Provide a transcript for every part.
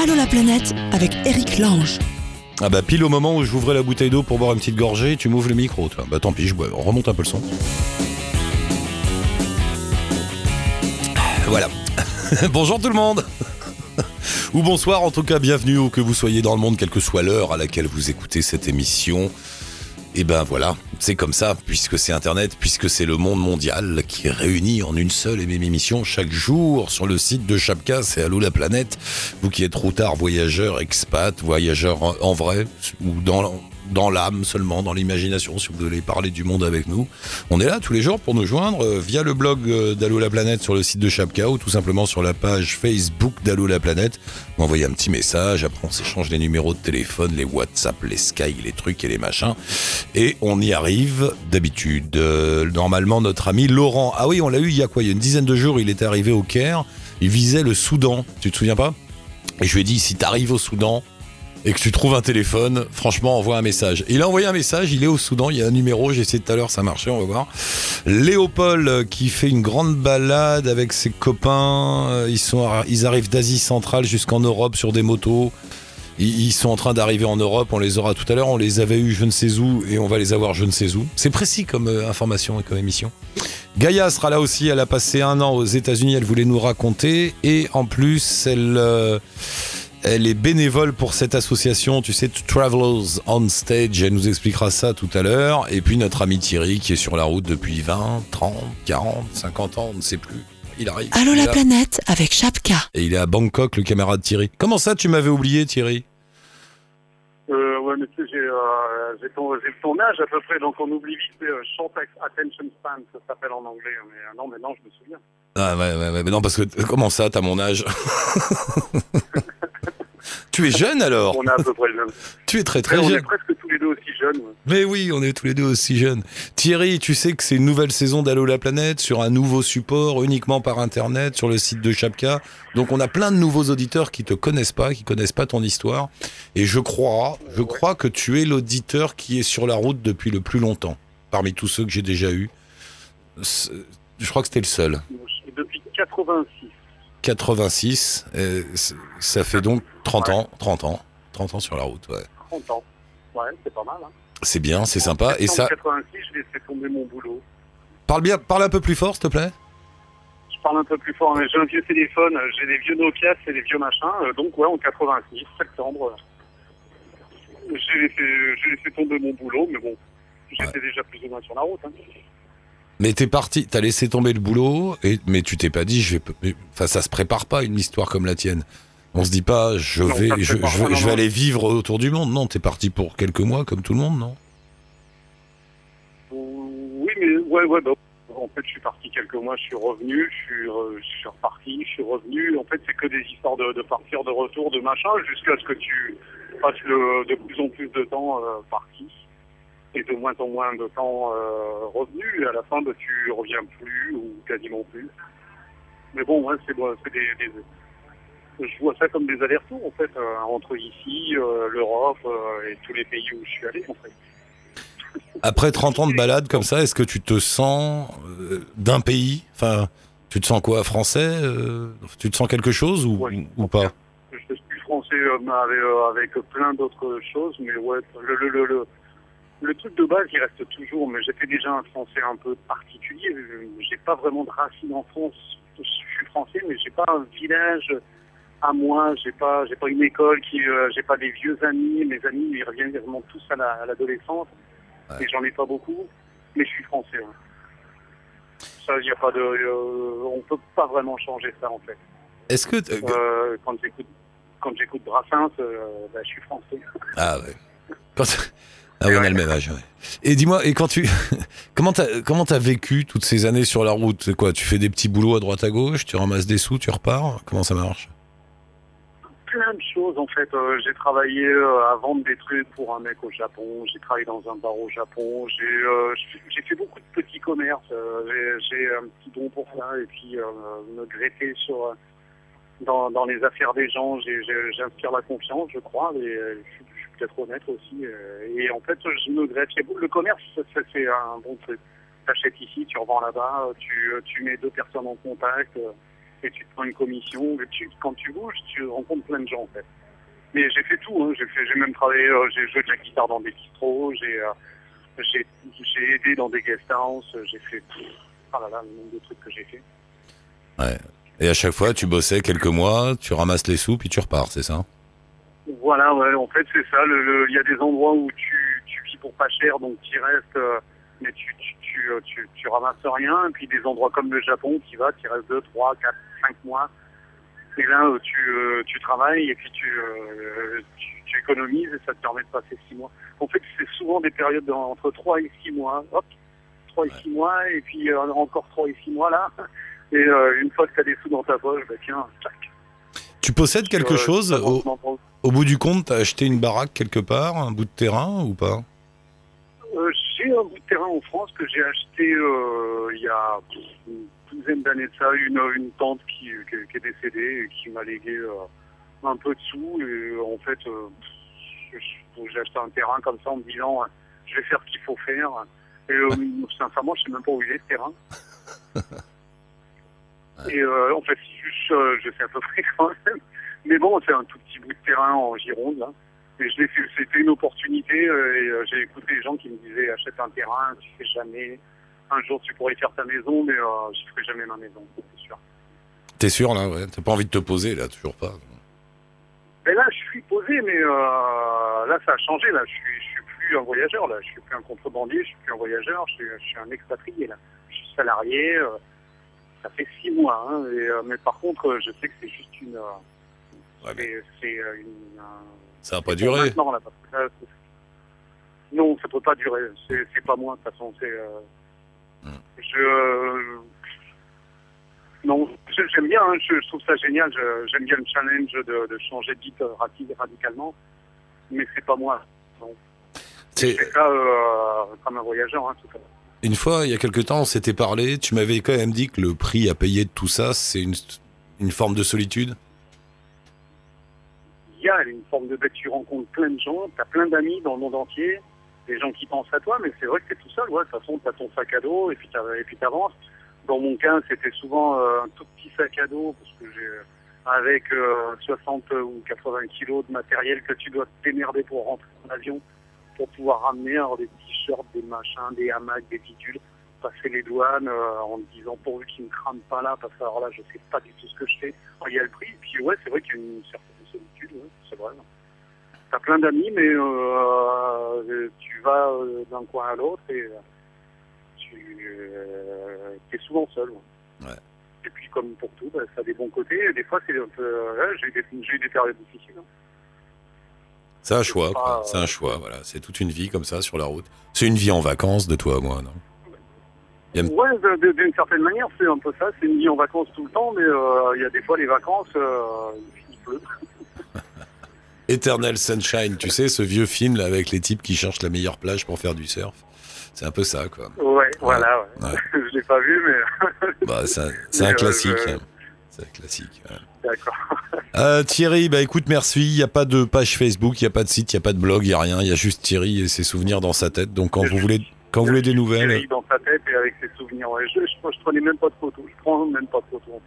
Allô la planète avec Eric Lange. Ah bah pile au moment où j'ouvrais la bouteille d'eau pour boire une petite gorgée, tu m'ouvres le micro toi. Bah tant pis, je. On remonte un peu le son. Voilà. Bonjour tout le monde Ou bonsoir en tout cas, bienvenue où que vous soyez dans le monde, quelle que soit l'heure à laquelle vous écoutez cette émission. Et ben voilà, c'est comme ça, puisque c'est Internet, puisque c'est le monde mondial qui est réuni en une seule et même émission chaque jour sur le site de Chapka, c'est Allô la planète. Vous qui êtes routard, voyageur, expat, voyageur en, vrai, ou dans, dans l'âme seulement, dans l'imagination, si vous voulez parler du monde avec nous. On est là tous les jours pour nous joindre euh, via le blog euh, d'Allo la planète sur le site de Chapka ou tout simplement sur la page Facebook d'Allo la planète. Vous m'envoyez un petit message, après on s'échange les numéros de téléphone, les WhatsApp, les Sky, les trucs et les machins. Et on y arrive d'habitude. Euh, normalement, notre ami Laurent, ah oui, on l'a eu il y a quoi? Il y a une dizaine de jours, il était arrivé au Caire, il visait le Soudan, tu te souviens pas? Et je lui ai dit, si t'arrives au Soudan, et que tu trouves un téléphone, franchement, envoie un message. Il a envoyé un message, il est au Soudan, il y a un numéro, j'ai essayé tout à l'heure, ça marchait, on va voir. Léopold euh, qui fait une grande balade avec ses copains, euh, ils, sont, ils arrivent d'Asie centrale jusqu'en Europe sur des motos. Ils sont en train d'arriver en Europe, on les aura tout à l'heure, on les avait eu je ne sais où et on va les avoir je ne sais où. C'est précis comme euh, information et comme émission. Gaïa sera là aussi, elle a passé un an aux États-Unis, elle voulait nous raconter et en plus elle... elle est bénévole pour cette association, tu sais, Travelers on Stage. Elle nous expliquera ça tout à l'heure. Et puis notre ami Thierry qui est sur la route depuis 20, 30, 40, 50 ans, on ne sait plus. Il arrive. Allô la là. planète avec Chapka. Et il est à Bangkok, le camarade Thierry. Comment ça, tu m'avais oublié, Thierry? Euh, ouais, mais tu sais, j'ai, euh, ton âge à peu près, donc on oublie vite. Euh, short attention span, ça s'appelle en anglais. Mais euh, non, mais non, je me souviens. Ah ouais, ouais, ouais, mais non, parce que comment ça, t'as mon âge? Tu es jeune alors On est à peu près jeunes. Tu es très très on est jeune. presque tous les deux aussi jeunes. ouais. Mais oui, on est tous les deux aussi jeunes. Thierry, tu sais que c'est une nouvelle saison d'Allo la planète sur un nouveau support, uniquement par internet, sur le site de Chapka. Donc on a plein de nouveaux auditeurs qui te connaissent pas, qui connaissent pas ton histoire. Et je crois, je crois que tu es l'auditeur qui est sur la route depuis le plus longtemps, parmi tous ceux que j'ai déjà eus. Je crois que c'était le seul. Depuis 86. 86, euh, c'est- ça fait donc 30 ans, 30 ans, 30 ans sur la route, ouais. 30 ans. Ouais, c'est pas mal. Hein. C'est bien, c'est sympa. En Et ça, 86, je laissé tomber mon boulot. parle bien, parle un peu plus fort, s'il te plaît. Je parle un peu plus fort, mais j'ai un vieux téléphone, j'ai des vieux Nokia, c'est des vieux machins. euh, donc, ouais, en 86, septembre, j'ai laissé, j'ai laissé tomber mon boulot, mais bon, j'étais déjà plus ou moins sur la route. Hein. Mais t'es parti, t'as laissé tomber le boulot, et, mais tu t'es pas dit, je vais, enfin, ça se prépare pas une histoire comme la tienne. On se dit pas, je Non, vais, je, je- non, vais aller vivre autour du monde. Non, t'es parti pour quelques mois, comme tout le monde, non? Oui, mais ouais, ouais, bah, en fait, je suis parti quelques mois, je suis revenu, je suis, re- je suis reparti, je suis revenu. En fait, c'est que des histoires de, de partir, de retour, de machin, jusqu'à ce que tu passes le, de plus en plus de temps euh, parti de moins en moins de temps euh, revenu. Et à la fin, bah, tu reviens plus ou quasiment plus. Mais bon, ouais, c'est des, des- je vois ça comme des allers-retours en fait euh, entre ici, euh, l'Europe euh, et tous les pays où je suis allé en fait. Après 30 ans de balade comme ça, est-ce que tu te sens d'un pays? Enfin, tu te sens quoi Français Tu te sens quelque chose ou, Ouais. ou pas? Je suis français avec, avec plein d'autres choses, mais ouais, le, le, le, le, le truc de base, il reste toujours, mais j'étais déjà un français un peu particulier. J'ai pas vraiment de racines en France. Je suis français, mais j'ai pas un village à moi, j'ai pas, j'ai pas une école qui, euh, j'ai pas des vieux amis. Mes amis, ils reviennent quasiment tous à la- l'adolescence, Ouais. et j'en ai pas beaucoup, mais je suis français. ouais. Ça, il y a pas de, euh, on peut pas vraiment changer ça en fait. Est-ce que Euh, quand j'écoute quand j'écoute Brassens, euh, bah, je suis français. Ah ouais. Quand- Ah oui, on a le même âge. ouais. Et dis-moi, et quand tu, comment t'as, comment t'as vécu toutes ces années sur la route? C'est quoi Tu fais des petits boulots à droite à gauche, tu ramasses des sous, tu repars? Comment ça marche? Plein de choses en fait. Euh, j'ai travaillé euh, à vendre des trucs pour un mec au Japon. J'ai travaillé dans un bar au Japon. J'ai euh, j'ai- fait beaucoup de petits commerces. J'ai- un petit don pour ça et puis me greffer sur dans, dans les affaires des gens. J'inspire la confiance, je crois. Et je suis suis peut-être honnête aussi. euh, et en fait, je me a- Le commerce, c'est un bon truc. T'achètes ici, tu revends là-bas. Tu, tu mets deux personnes en contact. euh, et tu te prends une commission. Mais tu, quand tu bouges, tu rencontres plein de gens en fait. Mais j'ai fait tout, hein. j'ai même travaillé, euh, j'ai joué de la guitare dans des bistrots, j'ai, euh, j'ai, j'ai aidé dans des guest house, j'ai fait, ah là là, le nombre de trucs que j'ai fait. Ouais. Et à chaque fois, tu bossais quelques mois, tu ramasses les sous, puis tu repars, c'est ça? Voilà, ouais, en fait, c'est ça. Il y a des endroits où tu, tu vis pour pas cher, donc tu restes, euh, mais tu, tu, tu, euh, tu, tu ramasses rien. Et puis des endroits comme le Japon, tu y vas, tu restes 2, 3, 4, 5 mois. Et là, euh, tu, euh, tu travailles et puis tu, euh, tu, tu économises et ça te permet de passer 6 mois. En fait, c'est souvent des périodes de- entre 3 et 6 mois. Hop, 3 et 6 mois, et puis euh, encore 3 et 6 mois là. Et une fois que tu as des sous dans ta poche, bah tiens, tac. Tu possèdes quelque Euh, chose au, bout du compte, t'as acheté une baraque quelque part, un bout de terrain ou pas Euh, j'ai un bout de terrain en France que j'ai acheté euh, il y a une douzaine d'années de ça, une, une tante qui, qui, qui est décédée et qui m'a légué euh, un peu de sous. Et euh, en fait, euh, j'ai acheté un terrain comme ça en me disant euh, je vais faire ce qu'il faut faire. Et euh, sincèrement, je sais même pas où il est ce terrain. Et euh, en fait, euh, je sais à peu près quand même. Mais bon, c'est un tout petit bout de terrain en Gironde, là. Mais je l'ai fait, c'était une opportunité euh, et euh, j'ai écouté les gens qui me disaient achète un terrain, tu fais jamais. Un jour tu pourrais faire ta maison, mais euh, je ferai jamais ma maison, c'est sûr. T'es sûr là ouais? T'as pas envie de te poser là, toujours pas? Mais là, je suis posé, mais euh, là, ça a changé. Là, je suis, je suis plus un voyageur. Là, je suis plus un contrebandier, je suis plus un voyageur. Je suis, je suis un expatrié. Là, je suis salarié. euh, ça fait six mois. Hein, et, euh, mais par contre, euh, je sais que c'est juste une. euh, Ouais, mais c'est- une. un- ça a pas. Maintenant, là, là, non, ça peut pas durer. C'est pas moi, de toute façon. C'est. Hmm. Je. non, j'aime bien. hein, je, je trouve ça génial. J'aime bien le challenge de, de changer de euh, radi- radicalement. Mais c'est pas moi. C'est- ça euh, comme un voyageur, hein, tout à fait. Une fois, il y a quelque temps, on s'était parlé, tu m'avais quand même dit que le prix à payer de tout ça, c'est une, une forme de solitude. Il y a une forme de bête. Tu rencontres plein de gens. Tu as plein d'amis dans le monde entier. Des gens qui pensent à toi, mais c'est vrai que t'es tout seul. Ouais, de toute façon, tu as ton sac à dos et puis tu avances. Dans mon cas, c'était souvent euh, un tout petit sac à dos parce que j'ai avec euh, 60 ou 80 kilos de matériel que tu dois te démerder pour rentrer en avion, pour pouvoir ramener alors, des t-shirts, des machins, des hamacs, des bidules, passer les douanes euh, en me disant pourvu qu'ils ne crament pas là, parce que alors là, je sais pas du tout ce que je fais. Alors, il y a le prix, puis ouais, c'est vrai qu'il y a une certaine solitude, ouais, c'est vrai. T'as plein d'amis, mais euh, tu vas euh, d'un coin à l'autre et euh, tu euh, es souvent seul. ouais. Ouais. Et puis comme pour tout, bah, ça a des bons côtés. Et des fois, c'est un peu. ouais, j'ai eu des, j'ai eu des périodes difficiles. hein. C'est un choix, quoi. euh, C'est un choix, voilà. C'est toute une vie comme ça sur la route. C'est une vie en vacances de toi à moi, non? Ouais, d'une certaine manière, c'est un peu ça. C'est une vie en vacances tout le temps, mais euh, il y a des fois les vacances, euh, il pleut. Eternal Sunshine, tu sais, ce vieux film là avec les types qui cherchent la meilleure plage pour faire du surf. C'est un peu ça, quoi. Ouais, voilà. Ouais. Ouais. je l'ai pas vu, mais Bah, c'est un, euh, classique. je- hein. C'est classique. ouais. d'accord. Euh, Thierry, bah écoute, merci. Il n'y a pas de page Facebook, il n'y a pas de site, il n'y a pas de blog, il n'y a rien. Il y a juste Thierry et ses souvenirs dans sa tête. Donc quand vous voulez, quand vous voulez des nouvelles, Thierry dans sa tête et avec ses souvenirs. Ouais. Je, je, je prenais même pas de photos. Je prends même pas de photos.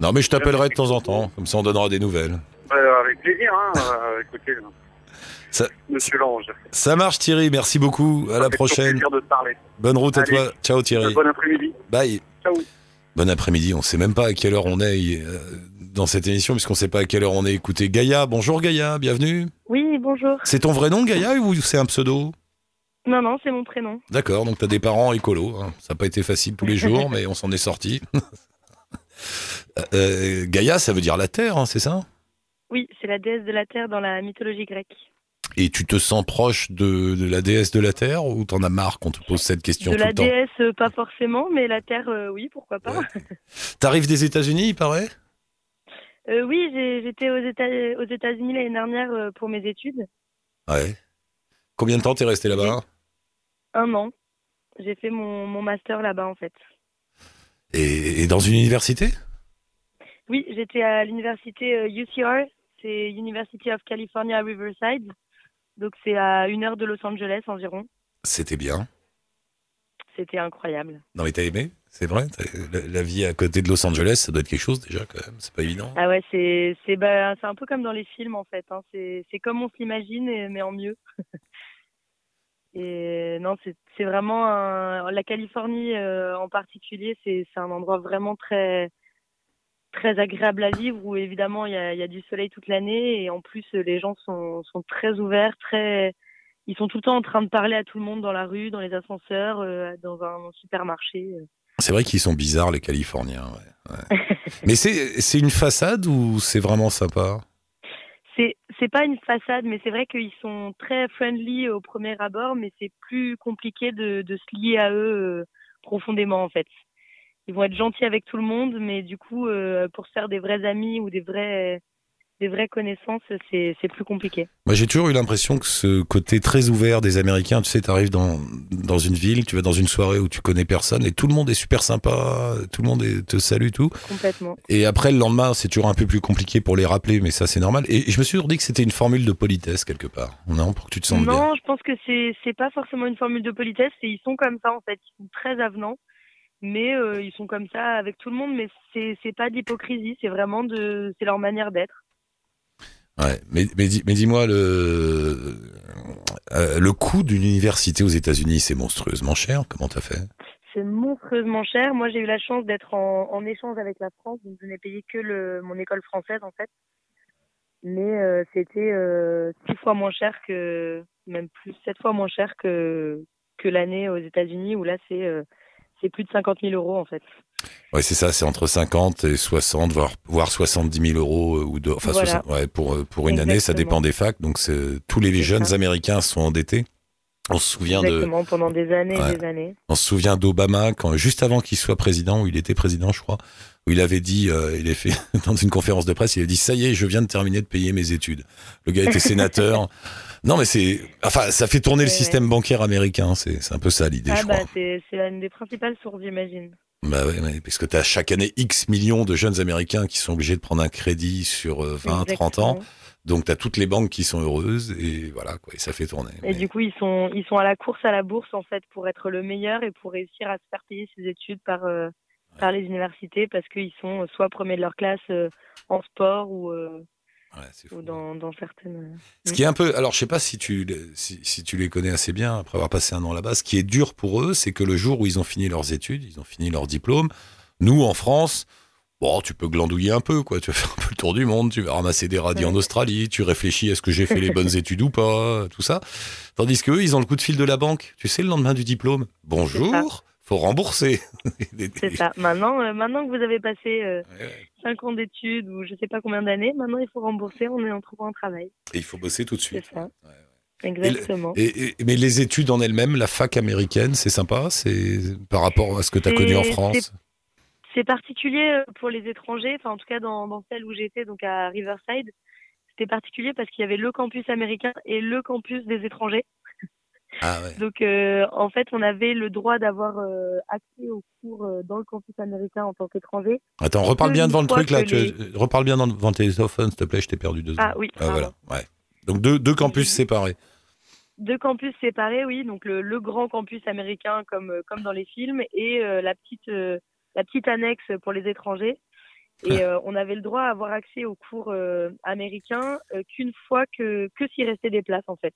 non mais je t'appellerai de temps en temps. Comme ça, on donnera des nouvelles. Euh, avec plaisir, hein. euh, écoutez, euh, Ça- Monsieur Lange. Ça marche, Thierry. Merci beaucoup. À Ça la prochaine. de te parler. Bonne route à Allez. toi. Ciao, Thierry. bon après-midi. Bye. Ciao. Bon après-midi. On sait même pas à quelle heure on est euh, dans cette émission, puisqu'on sait pas à quelle heure on est écouté. Gaïa, bonjour Gaïa, bienvenue. Oui, bonjour. C'est ton vrai nom, Gaïa, ou c'est un pseudo? Non, non, c'est mon prénom. D'accord, donc t'as des parents écolos. hein. Ça n'a pas été facile tous les jours, mais on s'en est sorti. Euh, Gaïa, ça veut dire la terre, hein, c'est ça? Oui, c'est la déesse de la terre dans la mythologie grecque. Et tu te sens proche de, de la déesse de la terre ou t'en as marre qu'on te pose cette question De tout la le temps déesse, euh, pas forcément, mais la terre, euh, oui, pourquoi pas. Ouais. T'arrives des États-Unis, il paraît? Euh, oui, j'étais aux États- aux États-Unis l'année dernière pour mes études. Ouais. Combien de temps t'es resté là-bas? Un an. J'ai fait mon, mon master là-bas, en fait. et, et dans une université? Oui, j'étais à l'université UCR, c'est University of California Riverside. Donc c'est à une heure de Los Angeles environ. C'était bien. c'était incroyable. Non mais t'as aimé? C'est vrai la, la, vie à côté de Los Angeles, ça doit être quelque chose déjà quand même. C'est pas évident. Ah ouais, c'est c'est bah, un peu comme dans les films en fait. Hein. C'est c'est comme on s'imagine mais en mieux. Et non, c'est vraiment un... la Californie euh, en particulier, c'est un endroit vraiment très très agréable à vivre où évidemment il y a, y a, du soleil toute l'année et en plus les gens sont, sont très ouverts, très ils sont tout le temps en train de parler à tout le monde dans la rue, dans les ascenseurs, euh, dans un supermarché. Euh. C'est vrai qu'ils sont bizarres les Californiens. Ouais, ouais. mais c'est une façade ou c'est vraiment sympa? C'est c'est pas une façade, mais c'est vrai qu'ils sont très friendly au premier abord, mais c'est plus compliqué de, de se lier à eux euh, profondément en fait. Ils vont être gentils avec tout le monde, mais du coup, euh, pour se faire des vrais amis ou des vrais des vraies connaissances, c'est, plus compliqué. Moi, j'ai toujours eu l'impression que ce côté très ouvert des Américains, tu sais, tu arrives dans, dans une ville, tu vas dans une soirée où tu connais personne et tout le monde est super sympa, tout le monde est, te salue, tout. Complètement. Et après, le lendemain, c'est toujours un peu plus compliqué pour les rappeler, mais ça, c'est normal. Et je me suis toujours dit que c'était une formule de politesse quelque part, non Pour que tu te sentes non, bien. Non, je pense que c'est, pas forcément une formule de politesse, c'est ils sont comme ça, en fait. Ils sont très avenants mais euh, ils sont comme ça avec tout le monde mais c'est c'est pas d'hypocrisie c'est vraiment de c'est leur manière d'être Ouais, mais, mais, mais dis-moi, le, euh, le coût d'une université aux États-Unis, c'est monstrueusement cher. Comment t'as fait? C'est monstrueusement cher. Moi, j'ai eu la chance d'être en, en, échange avec la France, donc je n'ai payé que le, mon école française, en fait. Mais euh, c'était six fois moins cher que, même plus, sept fois moins cher que, que l'année aux États-Unis, où là, c'est c'est plus de 50 000 euros, en fait. Ouais, c'est ça, c'est entre 50 et 60, voire, voire 70 000 euros euh, ou de, enfin, Voilà. 60 ouais, pour, euh, pour une année, ça dépend des facs. Donc, tous les jeunes ça. américains sont endettés. On se souvient de, pendant des années Ouais. des années. on se souvient d'Obama quand, juste avant qu'il soit président, où il était président, je crois, où il avait dit, euh, il a fait, dans une conférence de presse, il a dit, ça y est, je viens de terminer de payer mes études. Le gars était sénateur. non, mais c'est, enfin, ça fait tourner le système bancaire américain. C'est, un peu ça l'idée, Ah je bah, crois. c'est c'est une des principales sources, j'imagine. Bah ouais, parce que tu as chaque année X millions de jeunes Américains qui sont obligés de prendre un crédit sur euh, 20, 30 ans. Exactement. Donc tu as toutes les banques qui sont heureuses et voilà, quoi, et ça fait tourner. Et Mais- du coup, ils sont, ils sont à la course à la bourse, en fait, pour être le meilleur et pour réussir à se faire payer ses études par, euh, par les universités parce qu'ils sont soit premiers de leur classe euh, en sport ou, euh, ouais, c'est fou. ou dans, dans certaines. Ce qui est un peu, alors je sais pas si tu, les- si, si tu les connais assez bien après avoir passé un an là-bas, ce qui est dur pour eux, c'est que le jour où ils ont fini leurs études, ils ont fini leur diplôme, nous en France, bon, tu peux glandouiller un peu, quoi. Tu vas faire un peu le tour du monde, tu vas ramasser des radis Ouais. en Australie, tu réfléchis est-ce que j'ai fait les bonnes études ou pas, tout ça. Tandis que eux, ils ont le coup de fil de la banque. Tu sais, le lendemain du diplôme, bonjour, faut rembourser. C'est ça. Maintenant, euh, maintenant que vous avez passé euh, Ouais, ouais. 5 ans d'études ou je sais pas combien d'années, maintenant il faut rembourser en, en trouvant un travail. Et il faut bosser tout de suite. C'est ça. Ouais. Exactement. Et, et- mais les études en elles-mêmes, la fac américaine, c'est sympa, c'est par rapport à ce que tu as connu en France? C'est particulier euh, pour les étrangers, enfin en tout cas dans, dans celle où j'étais, donc à Riverside, c'était particulier parce qu'il y avait le campus américain et le campus des étrangers. Ah ouais. Donc euh, en fait, on avait le droit d'avoir euh, accès aux cours euh, dans le campus américain en tant qu'étranger. Attends, reparle bien devant le truc là. Tu, les- reparle bien devant tes téléphones, s'il te plaît, je t'ai perdu deux secondes. Ah oui, Ah, voilà. Ouais. Donc deux, deux campus séparés. Deux campus séparés, oui, donc le, le grand campus américain comme comme dans les films et euh, la petite euh, la petite annexe pour les étrangers. Et euh, on avait le droit à avoir accès aux cours américains qu'une fois que que s'il restait des places en fait.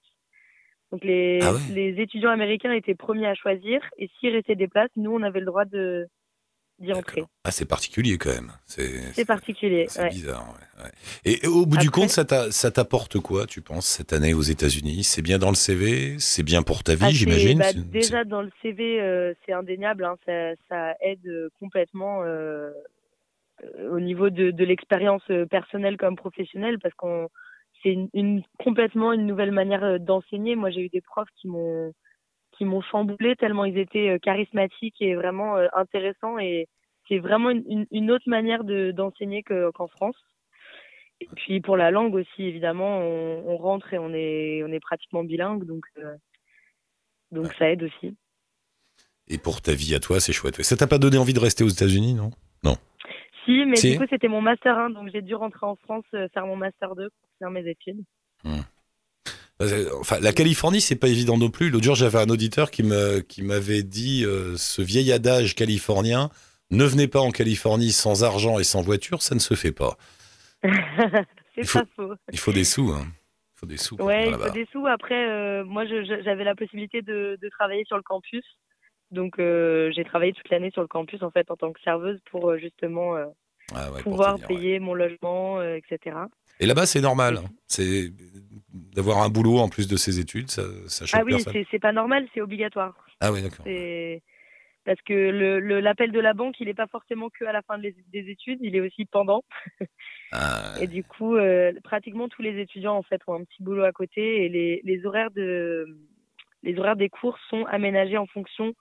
Donc les Ah ouais. les étudiants américains étaient premiers à choisir et s'il restait des places, nous on avait le droit de d'y entrer. Ah, c'est particulier quand même. C'est particulier. C'est ouais. bizarre. ouais. Et, et au bout du compte, ça t'a- ça t'apporte quoi, tu penses, cette année aux États-Unis? C'est bien dans le CV C'est bien pour ta vie, Ah, j'imagine? bah, déjà dans le CV, euh, c'est indéniable. Hein, ça, ça aide euh, complètement euh, au niveau de, de l'expérience personnelle comme professionnelle, parce qu'on c'est complètement une nouvelle manière euh, d'enseigner. Moi, j'ai eu des profs qui m'ont qui m'ont chamboulé tellement ils étaient euh, charismatiques et vraiment euh, intéressants. Et c'est vraiment une, autre manière de d'enseigner que- qu'en France. Et puis pour la langue aussi, évidemment, on, rentre et on est on est pratiquement bilingue, donc donc ça aide aussi. Et pour ta vie à toi, c'est chouette. Ça t'a pas donné envie de rester aux États-Unis, non Si, mais Si. du coup c'était mon master 1, donc j'ai dû rentrer en France euh, faire mon master 2 pour finir mes études. Euh, Enfin, la Californie, c'est pas évident non plus. L'autre jour, j'avais un auditeur qui me qui m'avait dit euh, ce vieil adage californien ne venez pas en Californie sans argent et sans voiture, ça ne se fait pas. c'est Il faut- pas faux. Il faut des sous. Hein. Il faut des sous. pour Ouais, venir il faut là-bas. des sous. Après, euh, moi, j'avais la possibilité de, de travailler sur le campus. Donc, euh, j'ai travaillé toute l'année sur le campus, en fait, en tant que serveuse pour euh, justement euh, Ah ouais, pour pouvoir ouais. payer mon logement, euh, etc. Et là-bas, c'est normal. hein. C'est d'avoir un boulot en plus de ses études, ça, ça choque Ah oui, c'est pas normal, c'est obligatoire. Ah oui, d'accord. Parce que le l'appel de la banque, il n'est pas forcément que à la fin des, des études, il est aussi pendant. Ah, Et du coup, pratiquement tous les étudiants en fait ont un petit boulot à côté et les, les horaires de les horaires des cours sont aménagés en fonction.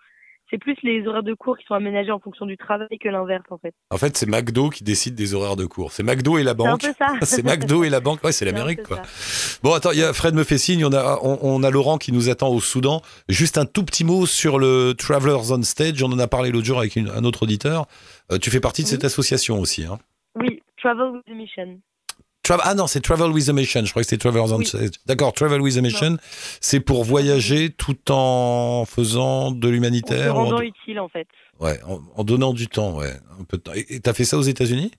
C'est plus les horaires de cours qui sont aménagés en fonction du travail que l'inverse en fait. En fait, c'est McDo qui décide des horaires de cours. C'est McDo et la C'est un banque. peu ça. C'est McDo et la banque. Ouais, c'est l'Amérique, quoi. ça. Bon, attends, il y a Fred me fait signe. On a, on, on a Laurent qui nous attend au Soudan. Juste un tout petit mot sur le Travelers on Stage. On en a parlé l'autre jour avec une- un autre auditeur. Euh, tu fais partie de Oui. cette association aussi, hein Oui, Travel with a Mission. Tra- ah non, c'est Travel with a Mission. Je crois que c'était Travelers on Oui. Stage. D'accord, Travel with a Mission. C'est pour voyager tout en faisant de En se l'humanitaire. en- rendant utile en fait. Ouais, en, en donnant du temps, ouais, un peu de temps. Et t'as fait ça aux États-Unis?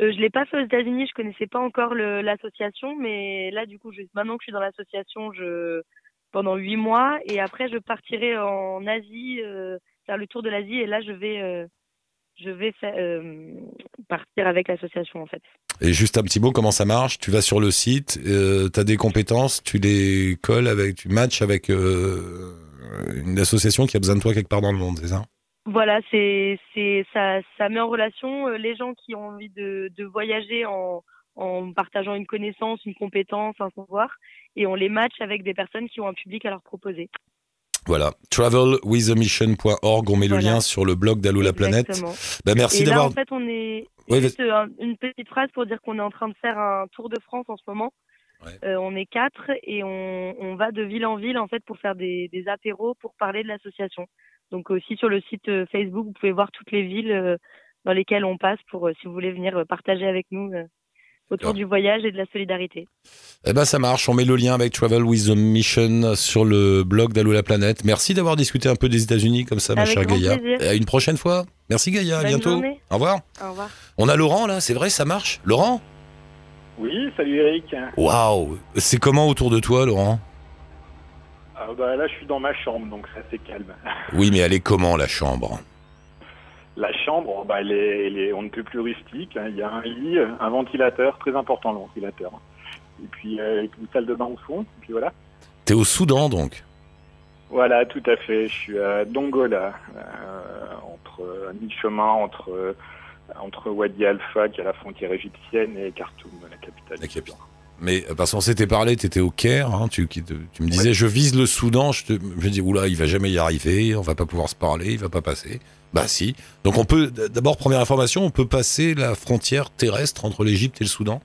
Euh, je l'ai pas fait aux États-Unis, je connaissais pas encore l'association, mais là du coup, je, maintenant que je suis dans l'association, je pendant huit mois et après je partirai en Asie, euh, faire le tour de l'Asie et là je vais euh, je vais euh, partir avec l'association en fait. Et juste un petit mot, comment ça marche? Tu vas sur le site, euh, tu as des compétences, tu les colles avec, tu matches avec euh, une association qui a besoin de toi quelque part dans le monde, c'est ça? Voilà, c'est c'est ça ça met en relation euh, les gens qui ont envie de de voyager en en partageant une connaissance, une compétence, un savoir, et on les match avec des personnes qui ont un public à leur proposer. Voilà, travelwithamission.org, on met le lien sur le blog d'Allo la planète. Bah, merci d'avoir... en fait, on est Oui, juste euh, une petite phrase pour dire qu'on est en train de faire un tour de France en ce moment. Ouais. Euh, on est quatre et on, on va de ville en ville en fait pour faire des, des apéros pour parler de l'association. Donc aussi sur le site euh, Facebook, vous pouvez voir toutes les villes dans lesquelles on passe pour si vous voulez venir partager avec nous autour du voyage et de la solidarité. Eh ben ça marche, on met le lien avec Travel with a Mission sur le blog d'Allo la planète. Merci d'avoir discuté un peu des États-Unis comme ça, ma Avec chère grand Gaïa. plaisir. Et à une prochaine fois. Merci Gaïa, à Bonne bientôt. journée. Au revoir. Au revoir. On a Laurent là, c'est vrai, ça marche Laurent? Oui, salut Eric. Waouh C'est comment autour de toi, Laurent? Ah, bah, là, je suis dans ma chambre, donc c'est assez calme. Oui, mais elle est comment la chambre? La chambre, bah, elle est, elle est- on ne peut plus rustique. hein. Il y a un lit, un ventilateur, très important le ventilateur. Et puis euh, une salle de bain au fond. Et puis voilà. T'es au Soudan donc? Voilà, tout à fait. Je suis à Dongola, euh, entre à mi-chemin entre euh, entre Wadi Alpha, qui est la frontière égyptienne, et Khartoum, la capitale. La capitale. Mais euh, parce qu'on s'était parlé, t'étais au Caire, hein, tu, tu me disais je vise le Soudan, je, te, je dis oula, il va jamais y arriver, on va pas pouvoir se parler, il va pas passer. Bah si. Donc on peut, d'abord première information, on peut passer la frontière terrestre entre l'Égypte et le Soudan?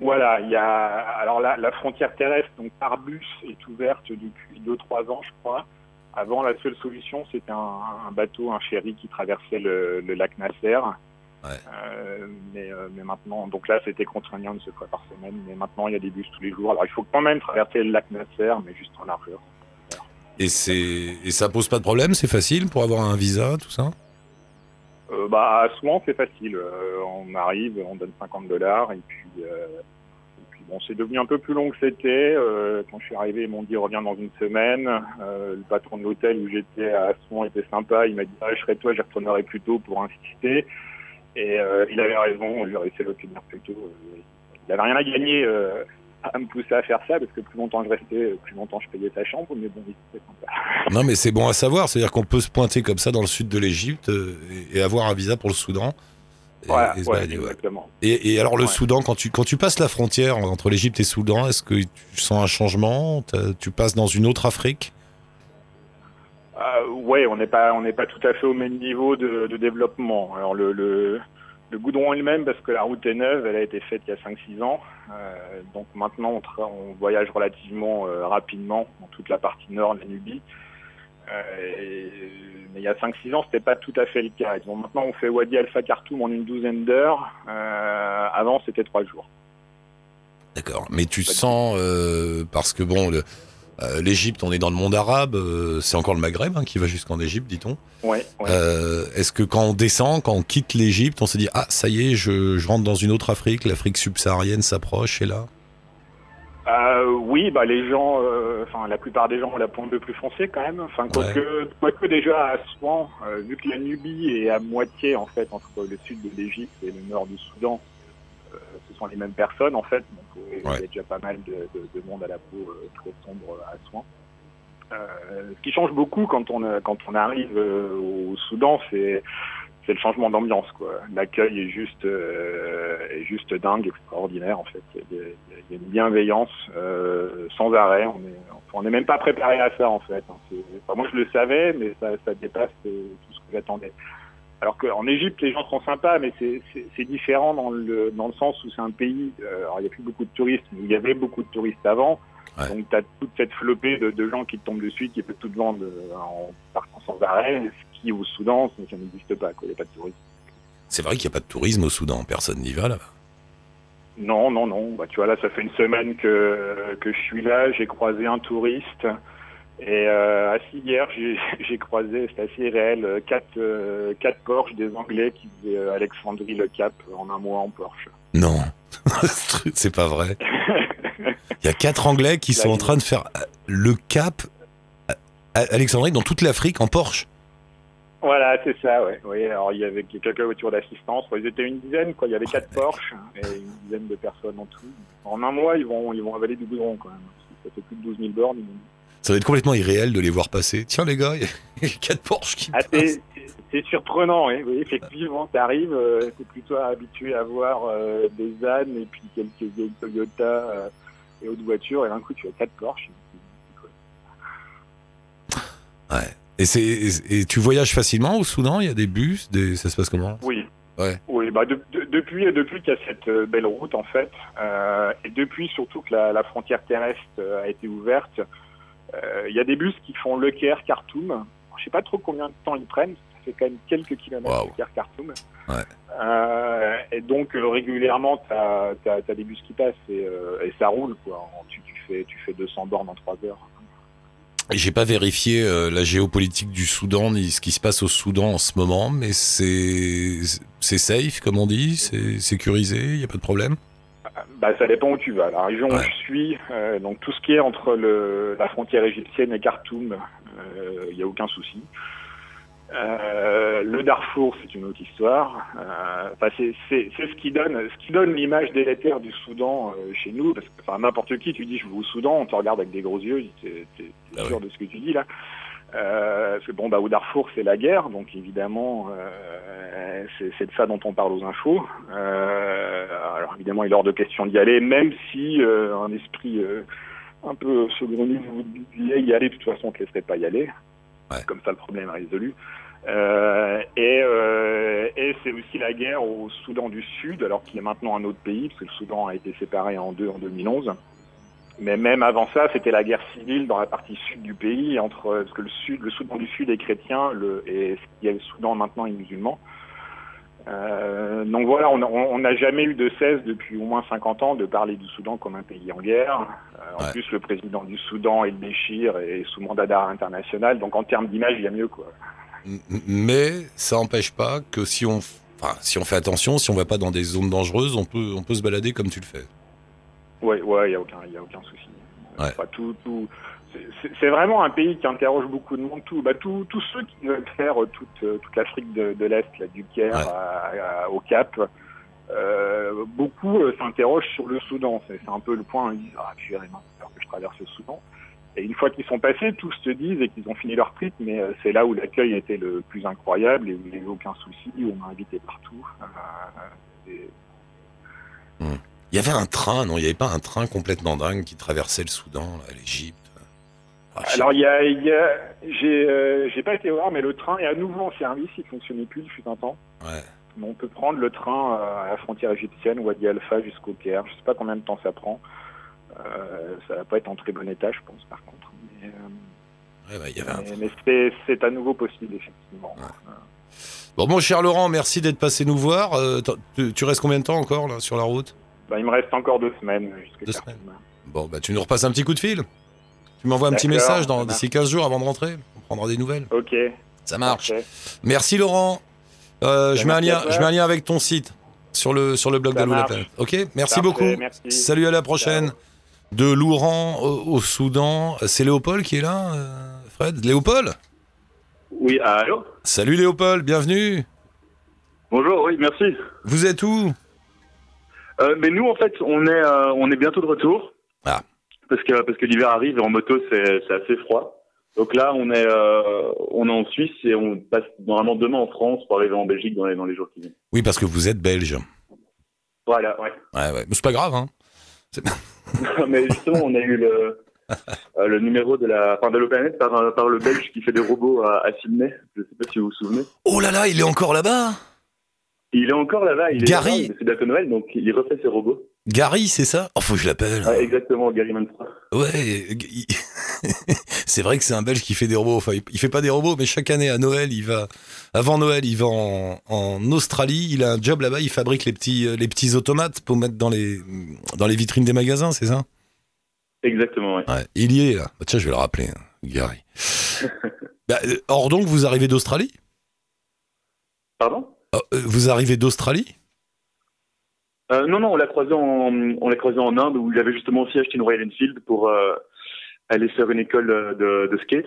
Voilà, il y a alors la, la frontière terrestre, donc par bus, est ouverte depuis 2-3 ans, je crois. Avant, la seule solution, c'était un, un bateau, un ferry qui traversait le, le lac Nasser. Ouais. Euh, mais, euh, mais maintenant, donc là, c'était contraignant une seule fois par semaine. Mais maintenant, il y a des bus tous les jours. Alors, il faut quand même traverser le lac Nasser, mais juste en largeur. Et, et ça pose pas de problème, c'est facile pour avoir un visa, tout ça? Euh, bah, souvent, c'est facile. Euh, on arrive, on donne 50 dollars, et puis, euh, et puis bon, c'est devenu un peu plus long que c'était. Euh, quand je suis arrivé, ils m'ont dit reviens dans une semaine. Le patron de l'hôtel où j'étais à Assouan était sympa. Il m'a dit ah, je serais toi, j'y retournerai plus tôt pour insister. Et il avait raison. Je lui ai laissé l'obtenir plus tôt. Il avait rien à gagner. À me pousser à faire ça parce que plus longtemps je restais, plus longtemps je payais sa chambre, mais bon, c'était sympa. Non mais c'est bon à savoir, c'est-à-dire qu'on peut se pointer comme ça dans le sud de l'Égypte euh, et, et avoir un visa pour le Soudan. Et- Voilà, et ouais, exactement. Et, et alors le Ouais. Soudan, quand tu, quand tu passes la frontière entre l'Égypte et le Soudan, est-ce que tu sens un changement? Tu passes dans une autre Afrique? Euh, ouais, on n'est pas, on n'est pas tout à fait au même niveau de, de développement. Alors le, le, le goudron est le même parce que la route est neuve, elle a été faite il y a 5-6 ans. Euh, donc maintenant on, voyage relativement euh, rapidement dans toute la partie nord de la Nubie. Euh, mais il y a 5-6 ans, c'était pas tout à fait le cas. Disons, maintenant on fait Wadi Alpha Khartoum en une douzaine d'heures. Avant c'était trois jours. D'accord. Mais tu sens, parce que bon, le- euh, l'Égypte, on est dans le monde arabe, euh, c'est encore le Maghreb hein, qui va jusqu'en Égypte, dit-on. Ouais, ouais. Euh, Est-ce que quand on descend, quand on quitte l'Égypte, on se dit ah ça y est, je, je rentre dans une autre Afrique, l'Afrique subsaharienne s'approche et là? Euh, oui, bah les gens, enfin la plupart des gens ont la pointe de plus foncée quand même. Enfin quoique, quoique déjà à vu que la Nubie est à moitié en fait entre le sud de l'Égypte et le nord du Soudan, sont les mêmes personnes en fait. Donc il y a déjà pas mal de, de- de monde à la peau euh, très sombre à Souan. Euh, ce qui change beaucoup quand on euh, quand on arrive euh, au Soudan, c'est c'est le changement d'ambiance quoi. L'accueil est juste euh, est juste dingue, extraordinaire en fait. Il y a, il y a une bienveillance euh, sans arrêt. On est on n'est même pas préparé à ça en fait. hein. Enfin, moi je le savais, mais ça, ça dépasse tout ce que j'attendais. Alors qu'en Égypte, les gens sont sympas, mais c'est- différent dans le, dans le sens où c'est un pays, euh, alors il n'y a plus beaucoup de touristes, mais il y avait beaucoup de touristes avant. Ouais. Donc tu as toute cette flopée de, de gens qui te tombent dessus, qui peuvent tout te vendre euh, en partant sans arrêt, ce qui au Soudan, ça, n'existe pas, quoi. il n'y a pas de touristes. C'est vrai qu'il n'y a pas de tourisme au Soudan, personne n'y va là-bas. Non, non, non. Bah, tu vois, là, ça fait une semaine que, que je suis là. J'ai croisé un touriste. Et euh, assis hier, j'ai croisé, c'est assez réel, euh, quatre, euh, quatre Porsche des Anglais qui faisaient euh, Alexandrie le Cap en un mois en Porsche. Non, Ce truc, c'est pas vrai. Il y a quatre Anglais qui sont en train de faire euh, le cap Alexandrie dans toute l'Afrique en Porsche. Voilà, c'est ça, ouais. Oui, alors il y avait quelques voitures d'assistance. Ils étaient une dizaine, quoi. Il y avait quatre Porsche et une dizaine de personnes en tout. En un mois, ils vont, ils vont avaler du goudron, quand même. Ça fait plus de 12 000 bornes. ils. Ça va être complètement irréel de les voir passer. Tiens les gars, il y a quatre Porsche qui Ah, passent. c'est- surprenant, oui, oui effectivement, t'arrives, euh, t'es plutôt habitué à voir euh, des ânes et puis quelques vieilles Toyota euh, et autres voitures, et d'un coup tu as quatre Porsche. Ouais. Et, c'est, et, et tu voyages facilement au Soudan Il y a des bus des... Ça se passe comment? Oui. Ouais. Oui, bah de- de- depuis, depuis qu'il y a cette euh, belle route en fait, euh, et depuis surtout que la, la frontière terrestre a été ouverte, il y a des bus qui font Le Caire Khartoum. Je sais pas trop combien de temps ils prennent, ça fait quand même quelques kilomètres Waouh. Le Caire Khartoum. Ouais. Euh, et donc euh, régulièrement, tu as, des bus qui passent et, euh, et ça roule quoi. Tu, tu fais tu fais 200 bornes en 3 heures. Et J'ai pas vérifié euh, la géopolitique du Soudan ni ce qui se passe au Soudan en ce moment, mais c'est c'est safe comme on dit, c'est sécurisé, il y a pas de problème? Bah, ça dépend où tu vas. La région où je suis, euh, donc tout ce qui est entre le, la frontière égyptienne et Khartoum, il n'y a aucun souci. Euh, le Darfour, c'est une autre histoire. Euh, c'est ce qui donne, ce qui donne l'image délétère du Soudan euh, chez nous, parce que enfin, n'importe qui, tu dis je vais au Soudan, on te regarde avec des gros yeux, t'es t'es Ah sûr de ce que tu dis là. Euh, parce que bon, bah, au Darfour, c'est la guerre, donc évidemment, euh, c'est de ça dont on parle aux infos. Euh, alors évidemment, il est hors de question d'y aller, même si euh, un esprit euh, un peu saugrenu vous disait y aller, de toute façon, on ne te laisserait pas y aller. Ouais. Comme ça, le problème est résolu. Euh, et euh, et c'est aussi la guerre au Soudan du Sud, alors qu'il est maintenant un autre pays, parce que le Soudan a été séparé en deux en 2011. Mais même avant ça, c'était la guerre civile dans la partie sud du pays, entre parce que le sud, le Soudan du Sud est chrétien, le, et il y a le Soudan maintenant est musulman. Euh, donc voilà, on n'a jamais eu de cesse depuis au moins 50 ans de parler du Soudan comme un pays en guerre. Euh, en Ouais. plus, le président du Soudan, El Béchir, est sous mandat d'arrêt international, donc en termes d'image, il y a mieux quoi. Mais ça n'empêche pas que si on, enfin, si on fait attention, si on va pas dans des zones dangereuses, on peut, on peut se balader comme tu le fais. Ouais, ouais, il y a aucun, y a aucun souci. Ouais. Enfin, tout, tout, c'est- vraiment un pays qui interroge beaucoup de monde. Tout, bah, tous ceux qui veulent faire euh, toute, euh, toute l'Afrique de, de l'Est, du Caire Ouais. à- à- au Cap, euh, beaucoup euh, s'interrogent sur le Soudan. C'est un peu le point. Ils disent ah peur que je traverse le Soudan. Et une fois qu'ils sont passés, tous se disent et qu'ils ont fini leur trip, mais euh, c'est là où l'accueil était le plus incroyable et où il n'y avait aucun souci, où on m'a invité partout. Et- Il y avait un train, non? Il y avait pas un train complètement dingue qui traversait le Soudan, l'Égypte? Ah, Alors il y a, il y a j'ai euh, j'ai pas été voir, mais le train est à nouveau en service, il fonctionnait plus depuis un temps. Ouais. Mais on peut prendre le train euh, à la frontière égyptienne, Wadi Alpha jusqu'au Caire. Je sais pas combien de temps ça prend. Euh, ça va pas être en très bon état, je pense, par contre. Mais, euh, Ouais, bah, y avait un mais- mais c'est- c'est à nouveau possible, effectivement. Bon, mon cher Laurent, merci d'être passé nous voir. Euh, tu, tu restes combien de temps encore là sur la route? Bah, il me reste encore deux semaines. jusqu'à Deux Khartoum. Bon, bah tu nous repasses un petit coup de fil. Tu m'envoies un petit message dans d'ici 15 jours avant de rentrer. On prendra des nouvelles. Ok. Ça marche. Merci Laurent. Euh, je, mets un lien, je mets un lien avec ton site sur le, sur le blog Ça d'Allo la planète. Ok, merci Parfait, beaucoup. merci. Salut à la prochaine. De Louran au, au Soudan. C'est Léopold qui est là, euh, Fred? Léopold? Oui, allô? Salut Léopold, bienvenue. Bonjour, oui, merci. Vous êtes où? Euh, mais nous, en fait, on est, euh, on est bientôt de retour. Ah. Parce que, parce que l'hiver arrive et en moto, c'est assez froid. Donc là, on est, euh, on est en Suisse et on passe normalement demain en France pour arriver en Belgique dans les, dans les jours qui viennent. Oui, parce que vous êtes belge. Voilà, ouais. Ouais, ouais. Mais c'est pas grave, hein. mais justement, on a eu le, euh, le numéro de la, enfin, de la planète par, un- par le Belge qui fait des robots à, à Sydney. Je sais pas si vous vous souvenez. Oh là là, il est encore là-bas Il est encore là-bas. Il Gary. C'est bientôt Noël, donc il refait ses robots. Gary, c'est ça? Oh, faut que je l'appelle. Ouais, exactement, Gary Manstra. Ouais, c'est vrai que c'est un Belge qui fait des robots. Enfin, il- fait pas des robots, mais chaque année à Noël, il va, avant Noël, il va en, en Australie. Il a un job là-bas. Il fabrique les petits, euh, les petits automates pour mettre dans les, dans les vitrines des magasins, c'est ça? Exactement, ouais. Ouais. Il y est là. Bah, tiens, je vais le rappeler, hein, Gary. bah, euh, or donc, vous arrivez d'Australie? Pardon? Vous arrivez d'Australie? Euh, non, non, on l'a croisé en, on l'a croisé en Inde où il avait justement aussi acheté une Royal Enfield pour euh, aller faire une école euh, de, de skate.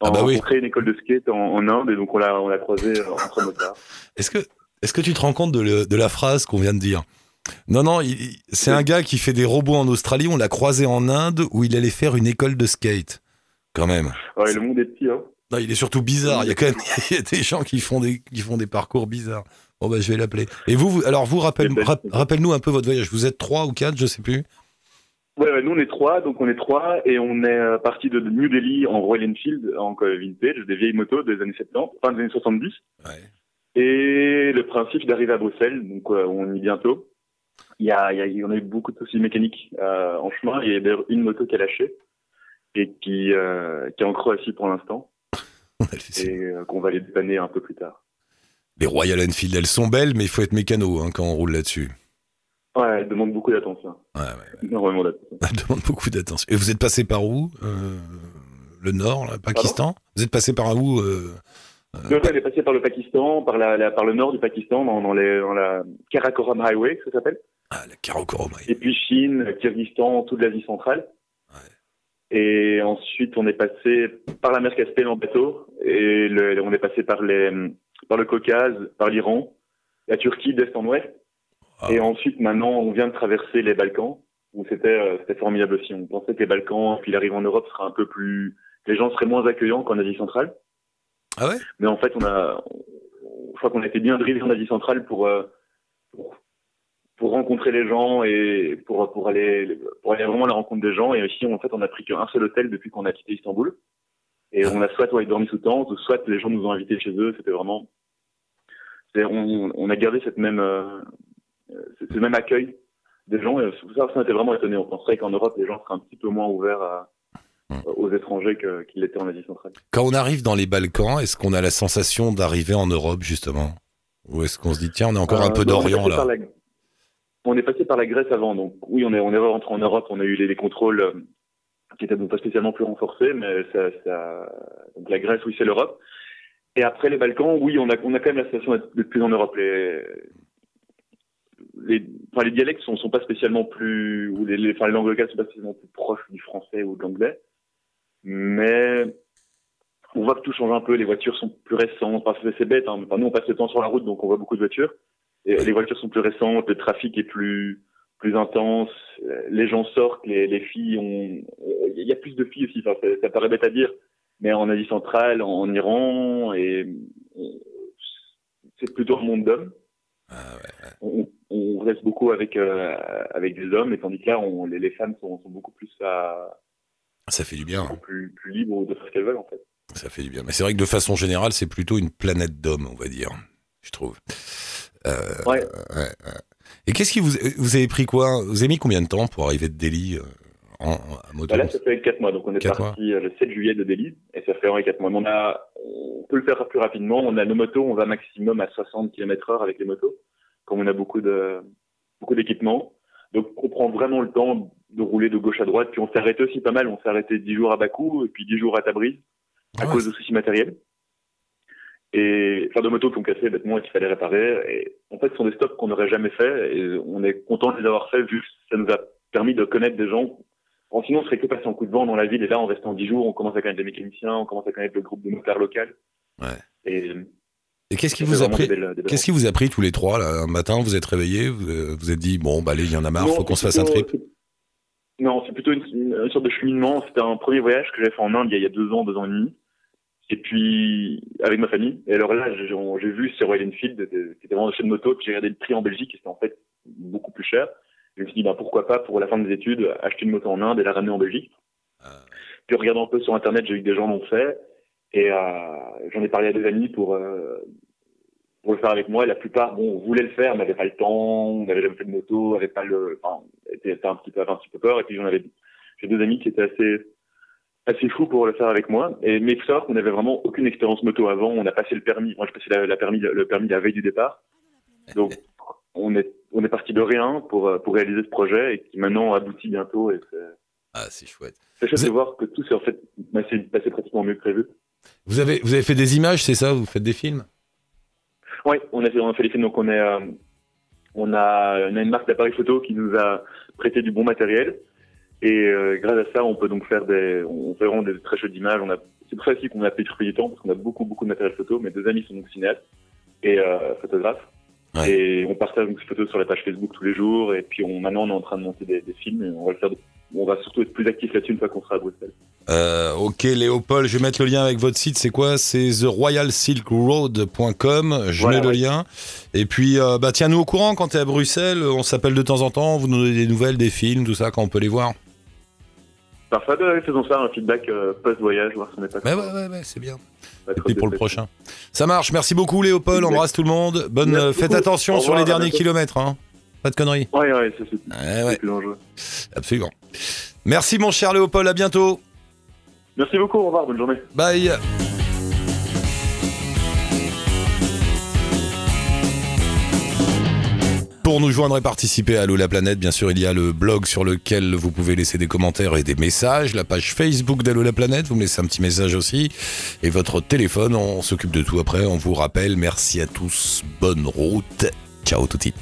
Ah bah En- oui. Créer une école de skate en, en Inde et donc on l'a, on l'a croisé euh, entre motards. Est-ce que, est-ce que tu te rends compte de, le- de la phrase qu'on vient de dire? Non, non, il- c'est un gars qui fait des robots en Australie. On l'a croisé en Inde où il allait faire une école de skate. Quand même. Ouais, le monde est petit, hein. Non, il est surtout bizarre. Il y a quand même il y a des gens qui font des, qui font des parcours bizarres. Bon, bah, je vais l'appeler. Et vous, vous- alors, vous, rappelle, Eh ben, rap- rappelle-nous un peu votre voyage. Vous êtes trois ou quatre, je sais plus. Ouais, ouais, nous on est trois, donc on est trois et on est euh, parti de New Delhi en Royal Enfield, en vintage, des vieilles motos des années 70, fin des années 70. Ouais. Et le principe d'arriver à Bruxelles, donc euh, on y est bientôt. Il y a, il y a, eu beaucoup de soucis mécaniques euh, en chemin. Il y a d'ailleurs une moto qui a lâché et qui, euh, qui est en Croatie pour l'instant et euh, qu'on va les dépanner un peu plus tard. Les Royal Enfield, elles sont belles, mais il faut être mécano hein, quand on roule là-dessus. Ouais, elle demande beaucoup d'attention, Ouais, ouais. énormément d'attention. Elle demande beaucoup d'attention. Et vous êtes passé par où Euh, Le Nord, le Pakistan Vous êtes passé par où euh, Donc elle est passée par le Pakistan, par, la, la- par le nord du Pakistan, dans, dans, les, dans la Karakoram Highway, ça s'appelle. Ah, la Karakoram. Et puis Chine, Kyrgyzstan, toute l'Asie centrale. Et ensuite, on est passé par la mer Caspienne en bateau, et le- on est passé par, les, par le Caucase, par l'Iran, la Turquie d'est en ouest. Ah. Et ensuite, maintenant, on vient de traverser les Balkans, où c'était euh, c'était formidable aussi. On pensait que les Balkans, puis l'arrivée en Europe sera un peu plus... Les gens seraient moins accueillants qu'en Asie centrale. Ah ouais? Mais en fait, on a, je crois qu'on a été bien drivé en Asie centrale pour, euh, pour, pour rencontrer les gens et pour, pour aller, pour aller vraiment à la rencontre des gens. Et ici, en fait, on a pris qu'un seul hôtel depuis qu'on a quitté Istanbul. Et on a soit ouais, dormi sous tente, soit les gens nous ont invités chez eux. C'était vraiment, on, on a gardé cette même, euh, ce même accueil des gens. Et ça, ça, était vraiment étonné. On penserait qu'en Europe, les gens seraient un petit peu moins ouverts à, aux étrangers qu'ils l'étaient en Asie centrale. Quand on arrive dans les Balkans, est-ce qu'on a la sensation d'arriver en Europe, justement? Ou est-ce qu'on se dit, tiens, on est encore un Euh, peu d'Orient, là? On est passé par la Grèce avant, donc oui, on est, on est rentré en Europe, on a eu les, les contrôles euh, qui étaient donc pas spécialement plus renforcés, mais ça, ça... Donc, la Grèce, oui, c'est l'Europe. Et après les Balkans, oui, on a, on a quand même la sensation d'être plus en Europe. Les, les, enfin, les dialectes sont, sont pas spécialement plus, ou les, enfin, les langues locales sont pas spécialement plus proches du français ou de l'anglais, mais on voit que tout change un peu. Les voitures sont plus récentes. Enfin, c'est bête. Hein. Enfin, nous, on passe le temps sur la route, donc on voit beaucoup de voitures. Les voitures sont plus récentes, le trafic est plus plus intense. euh, Les gens sortent, les, les filles ont. Il y a plus de filles aussi. Enfin, ça, ça paraît bête à dire, mais en Asie centrale, en Iran, et c'est plutôt un monde d'hommes. On, on reste beaucoup avec euh, avec des hommes, et tandis que là, on, les, les femmes sont, sont beaucoup plus à, Ça fait du bien. hein. plus plus libres de faire ce qu'elles veulent en fait. Ça fait du bien. Mais c'est vrai que de façon générale, c'est plutôt une planète d'hommes, on va dire, je trouve. Euh, Ouais. ouais. Et qu'est-ce qui vous vous avez pris quoi? Vous avez mis combien de temps pour arriver de Delhi euh, en, moto? Bah là, ça fait 4 mois. Donc, on est parti euh, le 7 juillet de Delhi et ça fait en 4 mois. Mais on, a, on peut le faire plus rapidement. On a nos motos, on va maximum à 60 km heure avec les motos, comme on a beaucoup de beaucoup d'équipements. Donc on prend vraiment le temps de rouler de gauche à droite. Puis on s'est arrêté aussi pas mal. On s'est arrêté 10 jours à Bakou et puis 10 jours à Tabriz à Ah ouais. cause de soucis matériels. Et enfin de motos qui ont cassé bêtement et qu'il fallait réparer. Et en fait, ce sont des stops qu'on n'aurait jamais fait et on est content de les avoir fait vu que ça nous a permis de connaître des gens. En sinon, on serait que passé en coup de vent dans la ville et là, en restant 10 jours, on commence à connaître des mécaniciens, on commence à connaître le groupe de motards local. Ouais. Et Et qu'est-ce qui vous a pris Qu'est-ce qui vous a pris tous les trois là? Un matin, vous êtes réveillés, vous euh, vous êtes dit bon, bah allez, il y en a marre, Non, faut qu'on se fasse un trip. Non, c'est plutôt une, sorte de cheminement. C'était un premier voyage que j'avais fait en Inde il y a deux ans, deux ans et demi. Et puis, avec ma famille. Et alors là, j'ai vu sur Royal Enfield, de- de- qui était vraiment une chaîne de moto, puis j'ai regardé le prix en Belgique, et c'était en fait beaucoup plus cher. Je me suis dit, bah, pourquoi pas, pour la fin des études, acheter une moto en Inde et la ramener en Belgique. Ah. Puis, en regardant un peu sur Internet, j'ai vu que des gens l'ont fait. Et euh, j'en ai parlé à des amis pour, euh, pour le faire avec moi. Et la plupart, bon, voulaient le faire, mais n'avaient pas le temps, on n'avait jamais fait de moto, n'avaient pas le, enfin, étaient, un petit peu, un petit peu peur. Et puis j'en avais, j'ai deux amis qui étaient assez, assez fous pour le faire avec moi. Et mais il faut savoir qu'on n'avait vraiment aucune expérience moto avant. On a passé le permis. Moi, j'ai passé la, la permis, le permis la veille du départ. Donc, on est, on est parti de rien pour, pour réaliser ce projet et qui maintenant aboutit bientôt. Et Ah, c'est chouette. c'est chouette de voir que tout s'est en fait passé, passé pratiquement mieux que prévu. Vous avez, vous avez fait des images, c'est ça? Vous faites des films? Oui, on a fait, on a fait les films. Donc on est, euh, on a, on a une marque d'appareil photo qui nous a prêté du bon matériel. Et euh, grâce à ça, on peut donc faire des, on fait vraiment des très chouettes images. On a, c'est pour ça aussi qu'on a pris du temps parce qu'on a beaucoup, beaucoup de matériel photo. Mes deux amis sont donc cinéastes et euh, photographes. Ouais. Et on partage donc ces photos sur la page Facebook tous les jours. Et puis on, maintenant, on est en train de monter des, des films. Et on va le faire. de- on va surtout être plus actif là-dessus une fois qu'on sera à Bruxelles. Euh, ok, Léopold, je vais mettre le lien avec votre site. C'est quoi? C'est theroyalsilkroad.com. Je Voilà, mets le lien. Et puis, euh, bah, tiens-nous au courant quand tu es à Bruxelles. On s'appelle de temps en temps. Vous nous donnez des nouvelles, des films, tout ça, quand on peut les voir. Parfois, bah, faisons ça, un feedback euh, post-voyage, voir si on n'est pas, Ouais, ouais, ouais, ouais, c'est bien. Et puis pour le prochain. Ça marche. Merci beaucoup, Léopold. Embrasse tout le monde. Bonne, Merci euh, faites beaucoup. attention sur les derniers kilomètres. Hein. Pas de conneries. Ouais, ouais, c'est, c'est, Ouais, ouais, c'est plus dangereux. absolument. Merci, mon cher Léopold. À bientôt. Merci beaucoup, au revoir, bonne journée. Bye. Pour nous joindre et participer à Allo la planète, bien sûr, il y a le blog sur lequel vous pouvez laisser des commentaires et des messages, la page Facebook d'Allo la planète, vous me laissez un petit message aussi, et votre téléphone, on s'occupe de tout après, on vous rappelle, merci à tous, bonne route, ciao touti.